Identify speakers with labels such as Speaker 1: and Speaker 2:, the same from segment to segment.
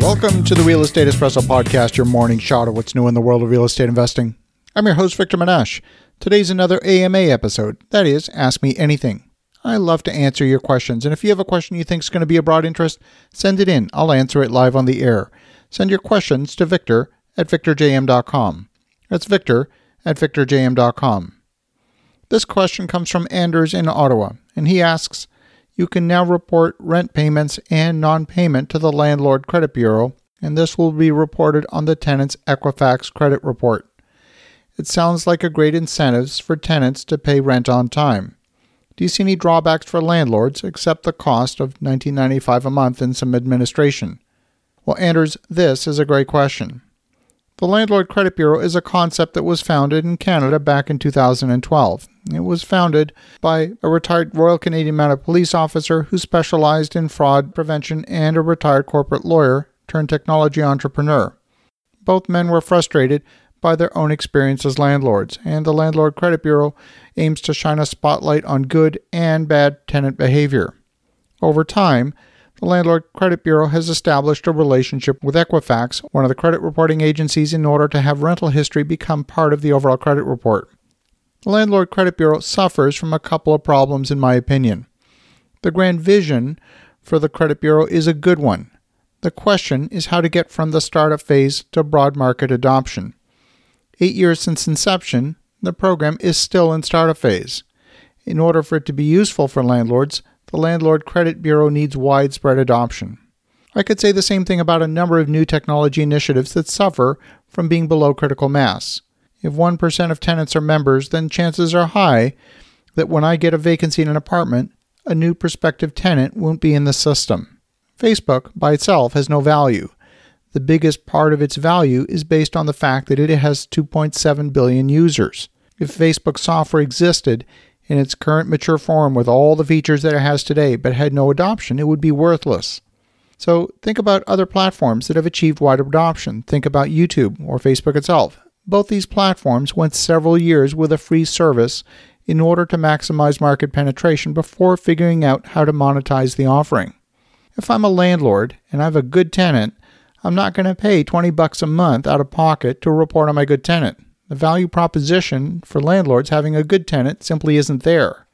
Speaker 1: Welcome to the Real Estate Espresso Podcast, your morning shot of what's new in the world of real estate investing. I'm your host, Victor Menasce. Today's another AMA episode. That is, Ask Me Anything. I love to answer your questions, and if you have a question you think is going to be of broad interest, send it in. I'll answer it live on the air. Send your questions to Victor at victorjm.com. That's Victor at victorjm.com. This question comes from Anders in Ottawa, and he asks You can now report rent payments and non payment to the Landlord Credit Bureau, and this will be reported on the tenant's Equifax credit report. It sounds like a great incentive for tenants to pay rent on time. Do you see any drawbacks for landlords except the cost of $19.95 a month and some administration? Well, Anders, this is a great question. The Landlord Credit Bureau is a concept that was founded in Canada back in 2012. It was founded by a retired Royal Canadian Mounted Police officer who specialized in fraud prevention and a retired corporate lawyer turned technology entrepreneur. Both men were frustrated by their own experience as landlords, and the Landlord Credit Bureau aims to shine a spotlight on good and bad tenant behavior. Over time, the Landlord Credit Bureau has established a relationship with Equifax, one of the credit reporting agencies, in order to have rental history become part of the overall credit report. The Landlord Credit Bureau suffers from a couple of problems, in my opinion. The grand vision for the Credit Bureau is a good one. The question is how to get from the startup phase to broad market adoption. Eight years since inception, the program is still in startup phase. In order for it to be useful for landlords, the Landlord Credit Bureau needs widespread adoption. I could say the same thing about a number of new technology initiatives that suffer from being below critical mass. If 1% of tenants are members, then chances are high that when I get a vacancy in an apartment, a new prospective tenant won't be in the system. Facebook, by itself, has no value. The biggest part of its value is based on the fact that it has 2.7 billion users. If Facebook software existed, in its current mature form with all the features that it has today but had no adoption, it would be worthless. So think about other platforms that have achieved wide adoption. Think about YouTube or Facebook itself. Both these platforms went several years with a free service in order to maximize market penetration before figuring out how to monetize the offering. If I'm a landlord and I have a good tenant, I'm not going to pay 20 bucks a month out of pocket to report on my good tenant. The value proposition for landlords having a good tenant simply isn't there.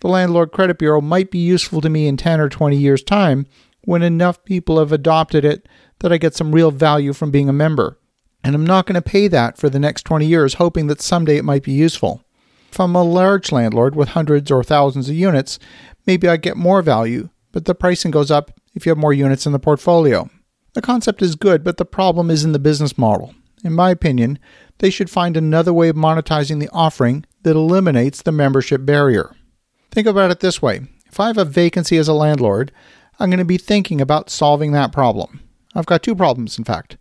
Speaker 1: The Landlord Credit Bureau might be useful to me in 10 or 20 years' time when enough people have adopted it that I get some real value from being a member. And I'm not going to pay that for the next 20 years, hoping that someday it might be useful. If I'm a large landlord with hundreds or thousands of units, maybe I get more value, but the pricing goes up if you have more units in the portfolio. The concept is good, but the problem is in the business model. In my opinion, they should find another way of monetizing the offering that eliminates the membership barrier. Think about it this way if I have a vacancy as a landlord, I'm going to be thinking about solving that problem. I've got two problems, in fact.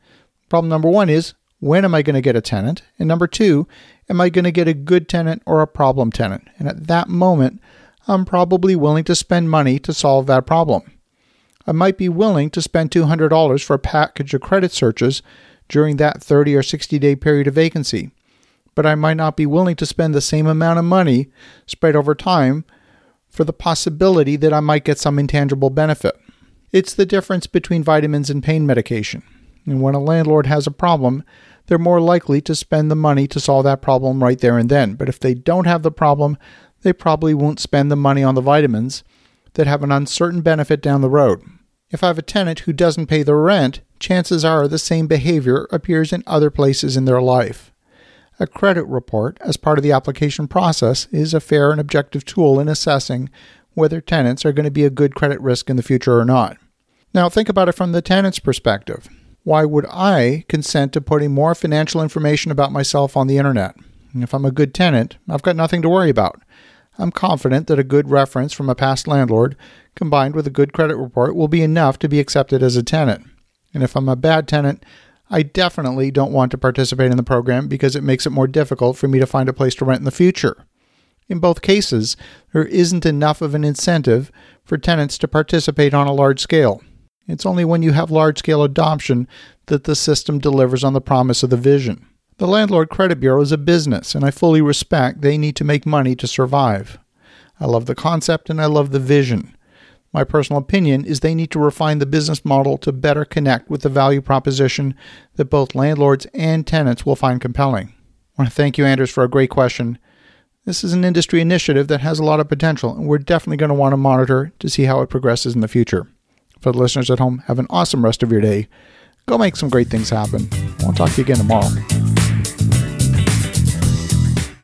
Speaker 1: Problem number one is when am I going to get a tenant? And number two, am I going to get a good tenant or a problem tenant? And at that moment, I'm probably willing to spend money to solve that problem. I might be willing to spend $200 for a package of credit searches during that 30 or 60 day period of vacancy, but I might not be willing to spend the same amount of money spread over time for the possibility that I might get some intangible benefit. It's the difference between vitamins and pain medication. And when a landlord has a problem, they're more likely to spend the money to solve that problem right there and then. But if they don't have the problem, they probably won't spend the money on the vitamins that have an uncertain benefit down the road. If I have a tenant who doesn't pay the rent, chances are the same behavior appears in other places in their life. A credit report, as part of the application process, is a fair and objective tool in assessing whether tenants are going to be a good credit risk in the future or not. Now, think about it from the tenant's perspective. Why would I consent to putting more financial information about myself on the internet? If I'm a good tenant, I've got nothing to worry about. I'm confident that a good reference from a past landlord combined with a good credit report will be enough to be accepted as a tenant. And if I'm a bad tenant, I definitely don't want to participate in the program because it makes it more difficult for me to find a place to rent in the future. In both cases, there isn't enough of an incentive for tenants to participate on a large scale. It's only when you have large scale adoption that the system delivers on the promise of the vision. The Landlord Credit Bureau is a business, and I fully respect they need to make money to survive. I love the concept and I love the vision. My personal opinion is they need to refine the business model to better connect with the value proposition that both landlords and tenants will find compelling. I want to thank you, Anders, for a great question. This is an industry initiative that has a lot of potential, and we're definitely going to want to monitor to see how it progresses in the future. For the listeners at home, have an awesome rest of your day. Go make some great things happen. I'll talk to you again tomorrow.